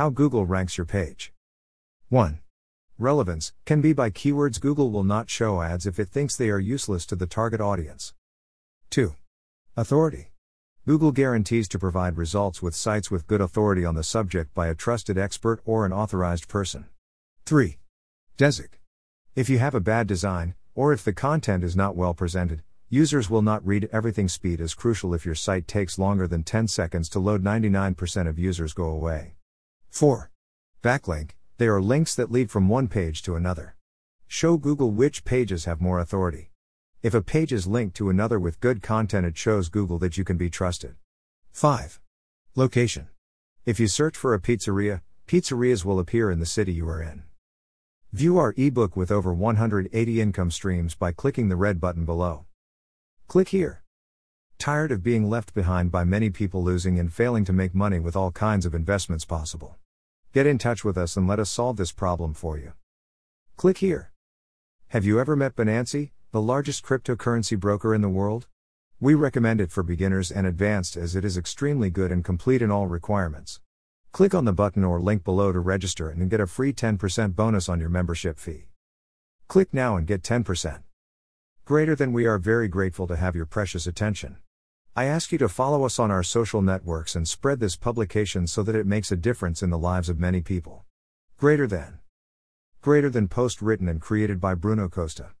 How Google ranks your page. 1. Relevance can be by keywords Google will not show ads if it thinks they are useless to the target audience. 2. Authority. Google guarantees to provide results with sites with good authority on the subject by a trusted expert or an authorized person. 3. Desig. If you have a bad design, or if the content is not well presented, users will not read everything. Speed is crucial if your site takes longer than 10 seconds to load, 99% of users go away. 4. Backlink they are links that lead from one page to another. Show Google which pages have more authority. If a page is linked to another with good content, it shows Google that you can be trusted. 5. Location. If you search for a pizzeria, pizzerias will appear in the city you are in. View our ebook with over 180 income streams by clicking the red button below. Click here. Tired of being left behind by many people losing and failing to make money with all kinds of investments possible? Get in touch with us and let us solve this problem for you. Click here. Have you ever met Binance, the largest cryptocurrency broker in the world? We recommend it for beginners and advanced as it is extremely good and complete in all requirements. Click on the button or link below to register and get a free 10% bonus on your membership fee. Click now and get 10%. Greater than we are very grateful to have your precious attention. I ask you to follow us on our social networks and spread this publication so that it makes a difference in the lives of many people. Greater than. Greater than post written and created by Bruno Costa.